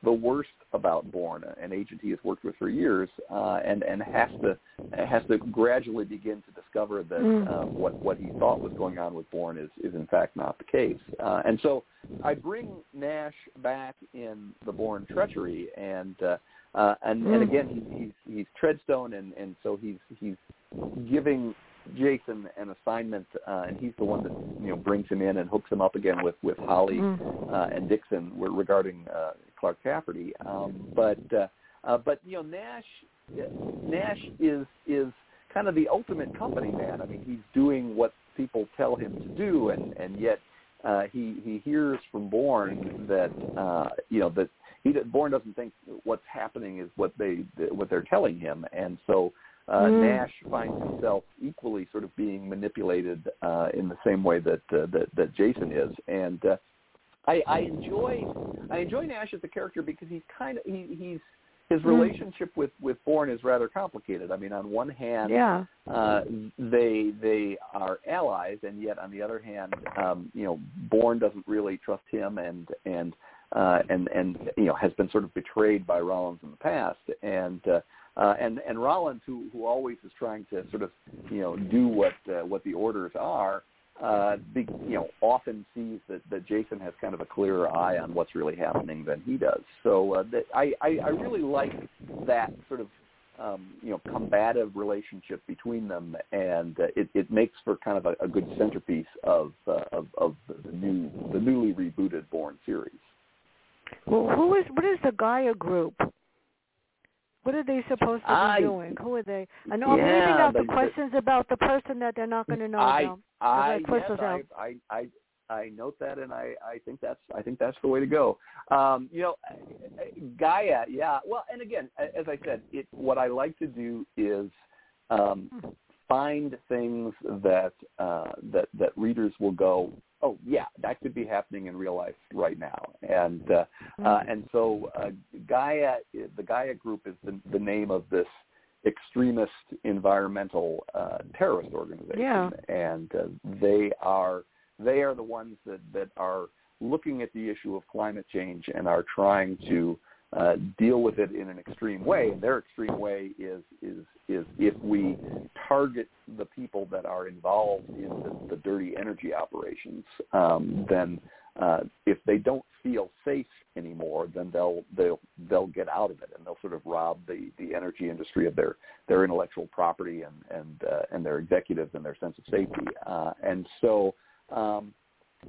the worst about Bourne, an agent he has worked with for years, uh, and and has to has to gradually begin to discover that Mm. uh, what what he thought was going on with Bourne is is in fact not the case. Uh, and so I bring Nash back in the Bourne treachery, and uh, uh, and and Mm. again he's he's, he's Treadstone, and and so he's he's giving Jason an assignment, uh, and he's the one that you know brings him in and hooks him up again with with Holly Mm. uh, and Dixon regarding uh, Clark Cafferty. Um, but uh, uh, but you know Nash Nash is is kind of the ultimate company man. I mean he's doing what people tell him to do, and and yet uh, he he hears from Bourne that uh, you know that he that Bourne doesn't think what's happening is what they what they're telling him, and so. Uh, Mm. Nash finds himself equally sort of being manipulated uh, in the same way that uh, that, that Jason is, and uh, I, I enjoy I enjoy Nash as a character because he's kind of he, he's his relationship with with Bourne is rather complicated. I mean, on one hand, yeah, uh, they they are allies, and yet on the other hand, um, you know, Bourne doesn't really trust him, and and uh, and and you know has been sort of betrayed by Rollins in the past, and uh, uh, and and Rollins, who who always is trying to sort of you know do what uh, what the orders are, uh, be, you know often sees that that Jason has kind of a clearer eye on what's really happening than he does. So uh, that I, I I really like that sort of um, you know combative relationship between them, and uh, it, it makes for kind of a, a good centerpiece of, uh, of of the new the newly rebooted Bourne series. Well, who is what is the Gaia group? What are they supposed to be I, doing? Who are they? I know yeah, I'm leaving out the questions about the person that they're not going to know I about. I I yes, I. I I I note that, and I I think that's I think that's the way to go. Um, you know, Gaia, yeah. Well, and again, as I said, it what I like to do is um, find things that uh, that that readers will go, oh yeah, that could be happening in real life right now, and uh, uh, and so uh, Gaia, the Gaia Group is the, the name of this extremist environmental uh, terrorist organization, Yeah. and uh, they are they are the ones that that are looking at the issue of climate change and are trying to uh, deal with it in an extreme way. And their extreme way is is is if we target the people that are involved in the, the dirty energy operations, um, then uh, if they don't feel safe anymore, then they'll they'll they'll get out of it and they'll sort of rob the the energy industry of their their intellectual property and and uh, and their executives and their sense of safety. Uh, and so. Um,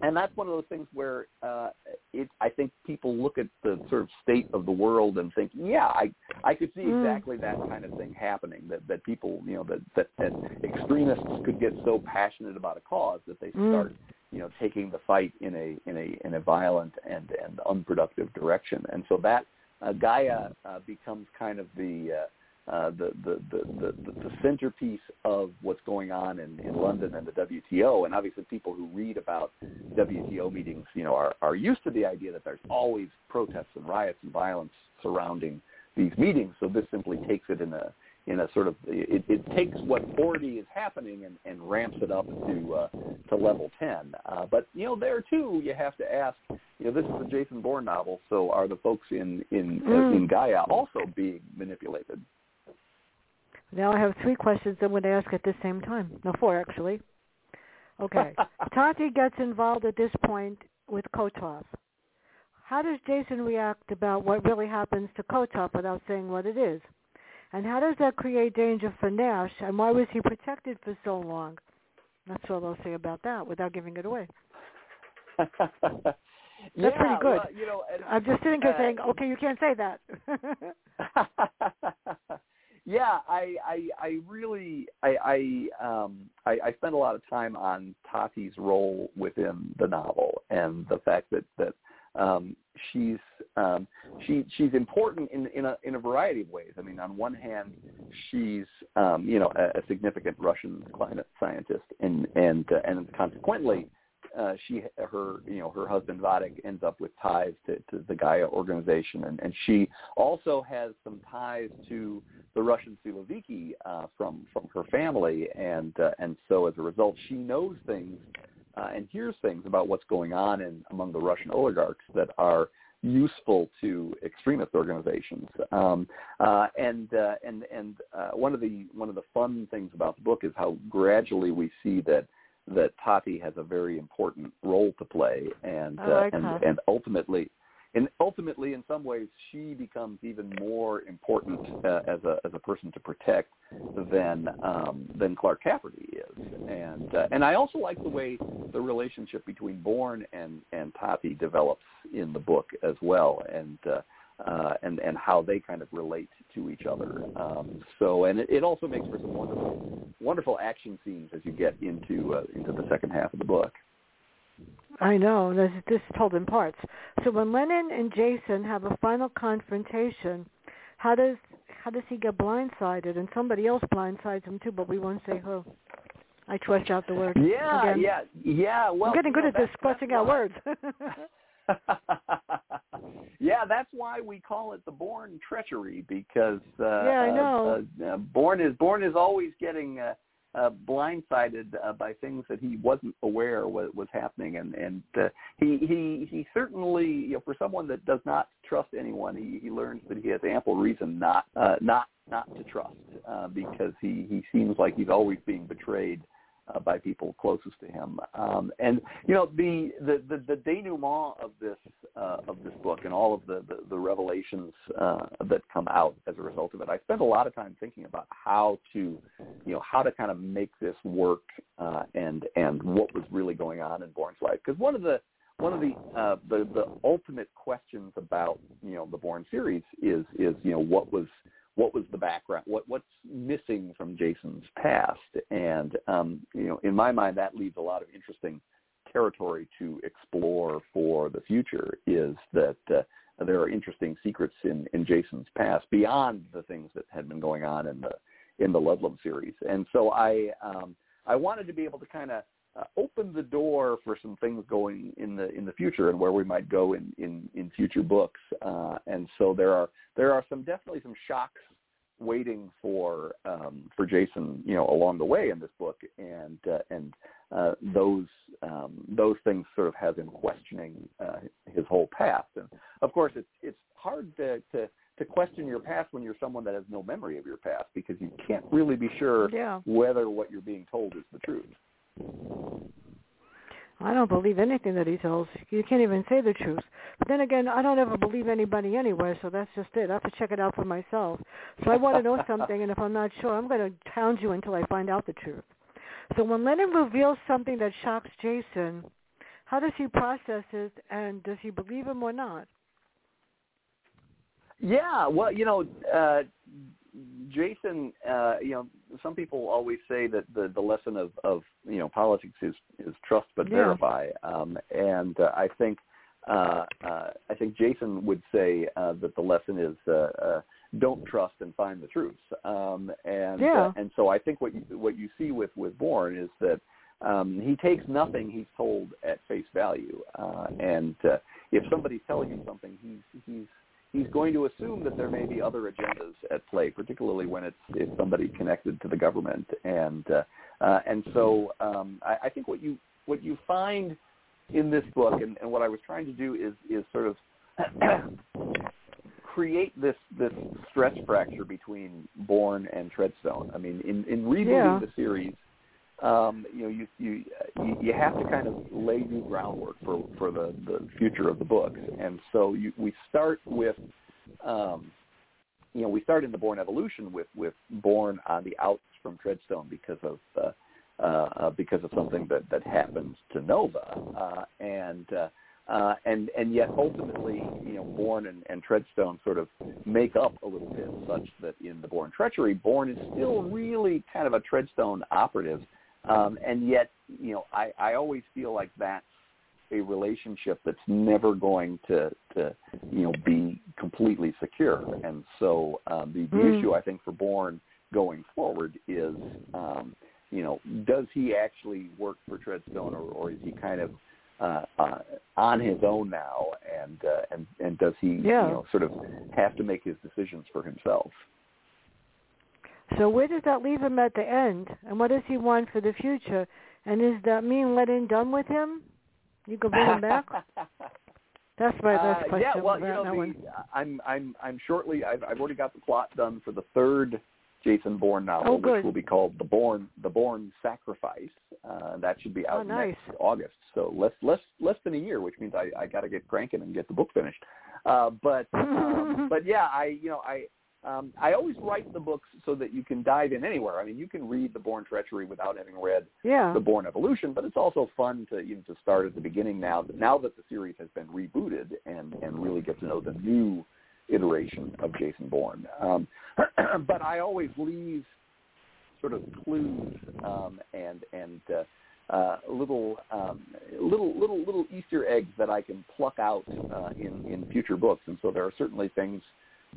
and that's one of those things where uh, it, I think people look at the sort of state of the world and think, yeah, I I could see Mm. exactly that kind of thing happening. That that people, you know, that that, that extremists could get so passionate about a cause that they Mm. start, you know, taking the fight in a in a in a violent and and unproductive direction. And so that uh, Gaia uh, becomes kind of the uh, uh, the, the, the, the, the centerpiece of what's going on in, in London and the WTO. And obviously people who read about WTO meetings, you know, are, are used to the idea that there's always protests and riots and violence surrounding these meetings. So this simply takes it in a in a sort of it, it takes what already is happening and, and ramps it up to uh, to level ten. Uh, but you know there too you have to ask you know this is a Jason Bourne novel, so are the folks in in Mm. in Gaia also being manipulated? Now I have three questions I'm going to ask at the same time. No, four actually. Okay. (laughs) Tati gets involved at this point with Kotov. How does Jason react about what really happens to Kotov without saying what it is? And how does that create danger for Nash? And why was he protected for so long? That's all I'll say about that without giving it away. (laughs) That's That's pretty good. Well, you know, and, I'm just sitting here Uh, saying, okay, you can't say that. (laughs) yeah, I, I, I really, I, I, um, I, I spent a lot of time on Tati's role within the novel and the fact that that um, she's um, she she's important in in a in a variety of ways. I mean, on one hand, she's um, you know a, a significant Russian climate scientist, and and uh, and consequently, uh, she her you know her husband Vadik ends up with ties to, to the Gaia organization, and, and she also has some ties to the Russian Siloviki uh, from from her family, and uh, and so as a result, she knows things uh, and hears things about what's going on in among the Russian oligarchs that are useful to extremist organizations. Um, uh, and uh, and and uh, one of the one of the fun things about the book is how gradually we see that that Tati has a very important role to play, and like uh, and and ultimately. And ultimately, in some ways, she becomes even more important uh, as a as a person to protect than um, than Clark Cafferty is. And uh, and I also like the way the relationship between Bourne and and Tati develops in the book as well, and uh, uh, and and how they kind of relate to each other. Um, so and it, it also makes for some wonderful wonderful action scenes as you get into uh, into the second half of the book. I know. This, this is told in parts. So when Lennon and Jason have a final confrontation, how does how does he get blindsided? And somebody else blindsides him too, but we won't say who. I trust out the word. Yeah, Again. yeah, yeah. Well, I'm getting you good know, at this, that's- out words. (laughs) (laughs) yeah, that's why we call it the Bourne treachery because uh, yeah, I know. Uh, uh, Bourne is Bourne is always getting uh, uh, blindsided uh, by things that he wasn't aware was, was happening, and and uh, he he he certainly you know for someone that does not trust anyone, he, he learns that he has ample reason not uh, not not to trust uh, because he he seems like he's always being betrayed uh, by people closest to him. Um, and you know the the the, the denouement of this uh, of this book and all of the the, the revelations uh, that come out as a result of it. I spent a lot of time thinking about how to you know how to kind of make this work uh, and and what was really going on in Bourne's life because one of the one of the, uh, the the ultimate questions about you know the Bourne series is is you know what was what was the background, what what's missing from Jason's past, and um, you know, in my mind, that leaves a lot of interesting territory to explore for the future. Is that uh, there are interesting secrets in in Jason's past beyond the things that had been going on in the in the Ludlum series, and so I um, I wanted to be able to kind of uh, open the door for some things going in the in the future and where we might go in in, in future books. Uh, and so there are there are some definitely some shocks waiting for um, for Jason, you know, along the way in this book, and uh, and uh, those um, those things sort of have him questioning uh, his whole past. And of course, it's it's hard to, to to question your past when you're someone that has no memory of your past because you can't really be sure yeah. whether what you're being told is the truth. I don't believe anything that he tells. You can't even say the truth. But then again, I don't ever believe anybody anyway, so that's just it. I have to check it out for myself. So I want to know something, and if I'm not sure, I'm going to hound you until I find out the truth. So when Lennon reveals something that shocks Jason, how does he process it, and does he believe him or not? Yeah, well, you know, uh, Jason, uh, you know, some people always say that the the lesson of of you know politics is is trust but Yeah. verify, um, and uh, I think uh, uh, I think Jason would say uh, that the lesson is uh, uh, don't trust and find the truth, um, and Yeah. uh, and so I think what you what you see with with Bourne is that um, he takes nothing he's told at face value, uh, and uh, if somebody's telling him something, he's he's he's going to assume that there may be other agendas at play, particularly when it's it's somebody connected to the government, and uh, uh, and so um, I, I think what you what you find in this book, and, and what I was trying to do is is sort of (clears throat) create this this stretch fracture between Bourne and Treadstone. I mean, in in rebooting Yeah. the series, um, you know, you, you you have to kind of lay new groundwork for for the the future of the books, and so you, we start with, um, you know, we start in the Bourne evolution with with Bourne on the outs from Treadstone because of uh, uh, because of something that that happens to Nova, uh, and uh, uh, and and yet ultimately, you know, Bourne and, and Treadstone sort of make up a little bit, such that in the Bourne treachery, Bourne is still really kind of a Treadstone operative, um, and yet, you know, I, I always feel like that's a relationship that's never going to, to you know, be completely secure. And so um, the, the Mm. issue I think for Bourne going forward is, um, you know, does he actually work for Treadstone, or, or is he kind of uh, uh, on his own now, and uh, and and does he Yeah. you know sort of have to make his decisions for himself? So where does that leave him at the end? And what does he want for the future? And is that mean letting done with him? You can bring him back? (laughs) That's my last Uh, question. yeah, well, you know, the. I'm I'm I'm shortly. I've I've already got the plot done for the third Jason Bourne novel, Oh, which will be called the Bourne the Bourne Sacrifice. Uh, that should be out Oh, nice. next August. So less less less than a year, which means I I got to get cranking and get the book finished. Uh, but um, (laughs) but yeah, I you know I. Um, I always write the books so that you can dive in anywhere. I mean, you can read The Bourne Treachery without having read yeah. the Bourne Evolution, but it's also fun to you know, to start at the beginning now that now that the series has been rebooted and and really get to know the new iteration of Jason Bourne. Um, (clears throat) but I always leave sort of clues um, and and uh, uh, little um, little little little Easter eggs that I can pluck out uh, in in future books, and so there are certainly things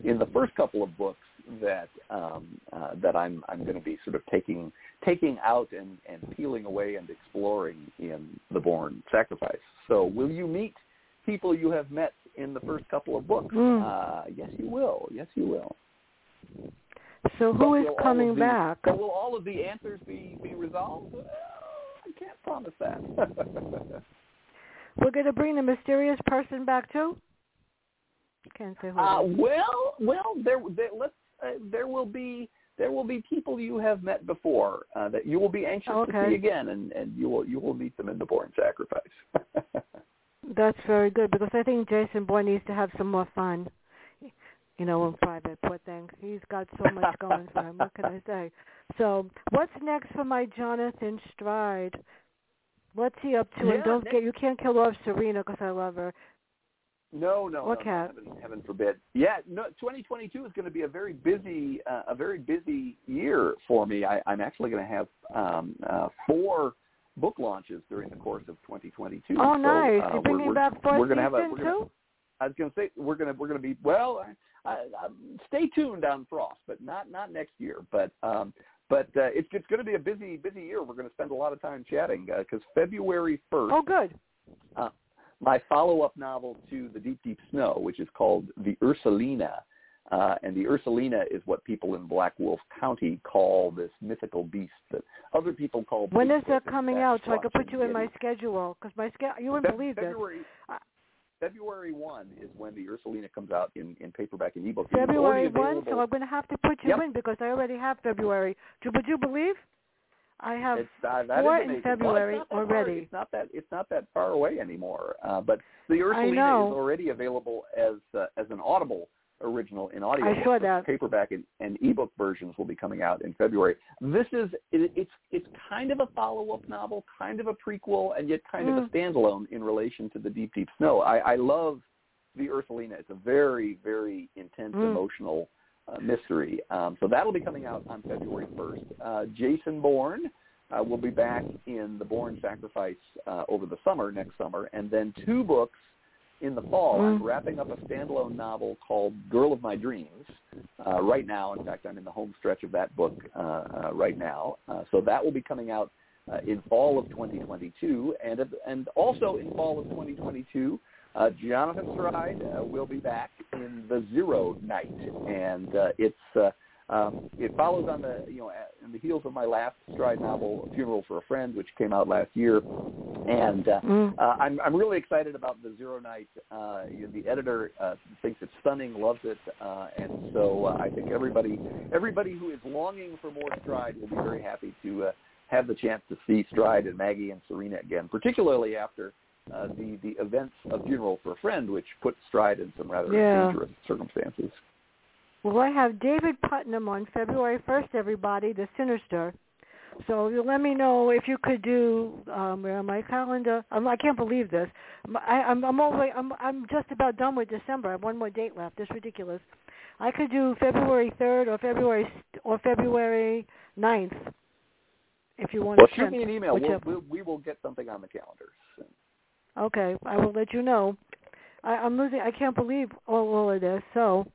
in the first couple of books that um, uh, that I'm I'm going to be sort of taking taking out and, and peeling away and exploring in the Bourne Sacrifice. So will you meet people you have met in the first couple of books. Mm. Uh, yes, you will. Yes, you will. So who But is coming the- back? Will all of the answers be be resolved? Well, I can't promise that. (laughs) We're going to bring the mysterious person back too. Can't say who. uh, well, well, there, there let's uh, there will be there will be people you have met before uh, that you will be anxious to see again, and and you will you will meet them in the Bourne Sacrifice. (laughs) That's very good because I think Jason Bourne needs to have some more fun. You know, in private, poor thing. He's got so much going for him. What can I say? So, what's next for my Jonathan Stride? What's he up to? Yeah, and don't next- get you can't kill off Serena because I love her. No, no, no, heaven, heaven forbid. Yeah, no. 2022 is going to be a very busy, uh, a very busy year for me. I, I'm actually going to have um, uh, four book launches during the course of 2022. Oh, So, nice! uh, You're bringing we're, back we're, fourth we're gonna have a, we're gonna, too. I was going to say we're going to we're going to be well. I, I, I, stay tuned on Frost, but not not next year. But um, but uh, it's it's going to be a busy busy year. We're going to spend a lot of time chatting because February 1st Oh, good. My follow-up novel to The Deep, Deep Snow, which is called The Ursulina. Uh, and the Ursulina is what people in Black Wolf County call this mythical beast that other people call. When is that coming out so I could put you in my schedule? Because my schedule, you wouldn't Feb- believe this. February, Uh, February 1 is when the Ursulina comes out in, in paperback and ebook. February one, so I'm going to have to put you Yep. in because I already have February. Do, would you believe? I have It's, uh, that is four in. February well, already. Far, it's not that it's not that far away anymore. Uh, but the Ursulina is already available as uh, as an Audible original in audio. I saw that. Paperback and, and ebook versions will be coming out in February. This is it, it's it's kind of a follow up novel, kind of a prequel, and yet kind of a Mm. standalone in relation to the Deep Deep Snow. I, I love the Ursulina. It's a very very intense Mm. emotional uh, mystery. Um, so that'll be coming out on February 1st. Uh, Jason Bourne uh, will be back in The Bourne Sacrifice uh, over the summer, next summer, and then two books in the fall. I'm Mm. wrapping up a standalone novel called Girl of My Dreams uh, right now. In fact, I'm in the home stretch of that book uh, uh, right now. Uh, so that will be coming out uh, in fall of 2022, and and also in fall of 2022. Uh, Jonathan Stride uh, will be back in the Zero Night, and uh, it's uh, um, it follows on the you know in the heels of my last Stride novel, Funeral for a Friend, which came out last year, and uh, Mm. uh, I'm I'm really excited about the Zero Night. Uh, you know, the editor uh, thinks it's stunning, loves it, uh, and so uh, I think everybody everybody who is longing for more Stride will be very happy to uh, have the chance to see Stride and Maggie and Serena again, particularly after uh, the the events of Funeral for a Friend, which put Stride in some rather Yeah. dangerous circumstances. Well, I have David Putnam on February 1st, everybody, the Sinister. So you let me know if you could do um where on my calendar. Um, I can't believe this. I, I'm I'm always I'm I'm just about done with December. I have one more date left. It's ridiculous. I could do February 3rd or February or February 9th if you want Well, to shoot me an email. We'll, we'll, we will get something on the calendar. Okay, I will let you know. I, I'm losing. I can't believe all, all of this. So,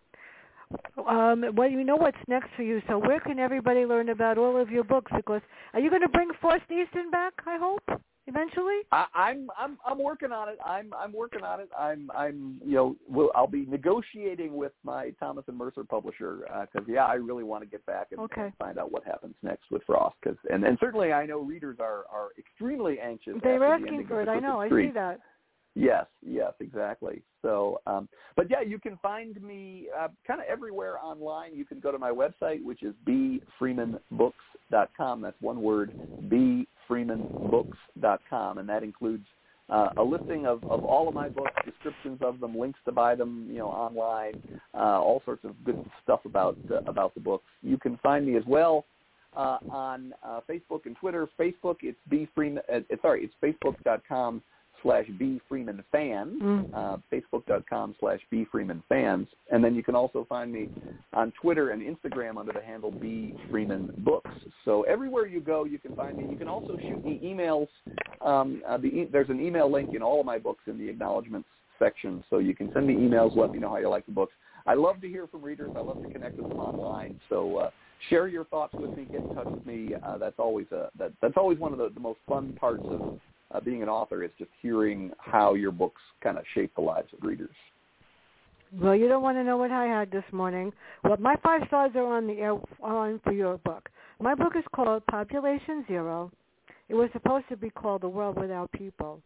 um, well, you know what's next for you. So, where can everybody learn about all of your books? Because are you going to bring Frost Easton back? I hope eventually. I, I'm I'm I'm working on it. I'm I'm working on it. I'm I'm you know will I'll be negotiating with my Thomas and Mercer publisher because yeah I really want to get back and, Okay. and find out what happens next with Frost because and and certainly I know readers are are extremely anxious. They're after the asking for it. I know. I see that. Yes, yes, exactly. So, um, but yeah, you can find me uh, kind of everywhere online. You can go to my website, which is bfreemanbooks.com. That's one word, bfreemanbooks.com, and that includes uh, a listing of, of all of my books, descriptions of them, links to buy them, you know, online, uh, all sorts of good stuff about uh, about the books. You can find me as well uh, on uh, Facebook and Twitter. Facebook, it's b freeman. Uh, sorry, it's facebook.com slash b freeman fans. Mm. Uh, facebook.com slash b freeman fans, and then you can also find me on Twitter and Instagram under the handle b freeman books. So everywhere you go, you can find me. You can also shoot me emails. Um, uh, the e- there's an email link in all of my books in the acknowledgments section, so you can send me emails. Let me know how you like the books. I love to hear from readers. I love to connect with them online. So uh, share your thoughts with me. Get in touch with me. Uh, that's always a, that, that's always one of the, the most fun parts of uh, being an author is just hearing how your books kind of shape the lives of readers. Well, you don't want to know what I had this morning. Well, my five stars are on the air on for your book. My book is called Population Zero. It was supposed to be called The World Without People.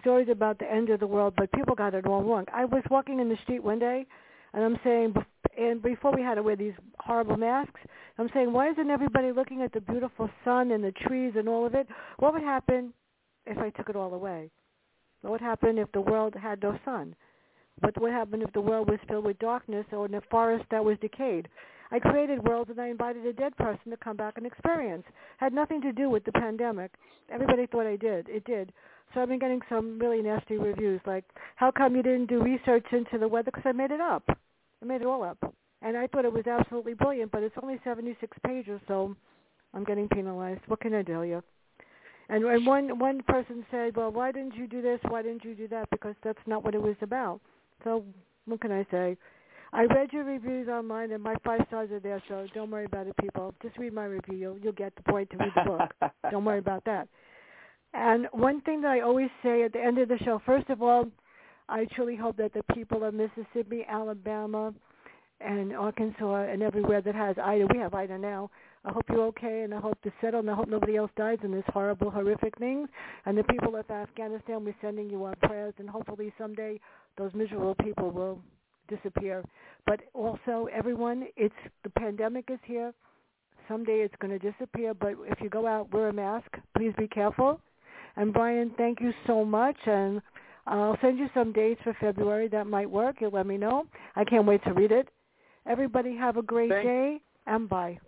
Stories about the end of the world, but people got it all wrong. I was walking in the street one day, and I'm saying, and before we had to wear these horrible masks, I'm saying, why isn't everybody looking at the beautiful sun and the trees and all of it? What would happen if I took it all away? What would happen if the world had no sun? What would happen if the world was filled with darkness or in a forest that was decayed? I created worlds and I invited a dead person to come back and experience. Had nothing to do with the pandemic. Everybody thought I did. It did. So I've been getting some really nasty reviews like, how come you didn't do research into the weather? Because I made it up. I made it all up. And I thought it was absolutely brilliant, but it's only 76 pages, so I'm getting penalized. What can I tell you? And, and one one person said, well, why didn't you do this? Why didn't you do that? Because that's not what it was about. So what can I say? I read your reviews online, and my five stars are there. So don't worry about it, people. Just read my review. You'll you'll get the point to read the book. (laughs) don't worry about that. And one thing that I always say at the end of the show, first of all, I truly hope that the people of Mississippi, Alabama, and Arkansas, and everywhere that has Ida, we have Ida now. I hope you're okay, and I hope to settle, and I hope nobody else dies in this horrible, horrific things. And the people of Afghanistan, we're sending you our prayers, and hopefully someday those miserable people will disappear. But also, everyone, it's the pandemic is here. Someday it's going to disappear. But if you go out, wear a mask. Please be careful. And Brian, thank you so much. And I'll send you some dates for February that might work. You'll let me know. I can't wait to read it. Everybody have a great Thanks. day and bye.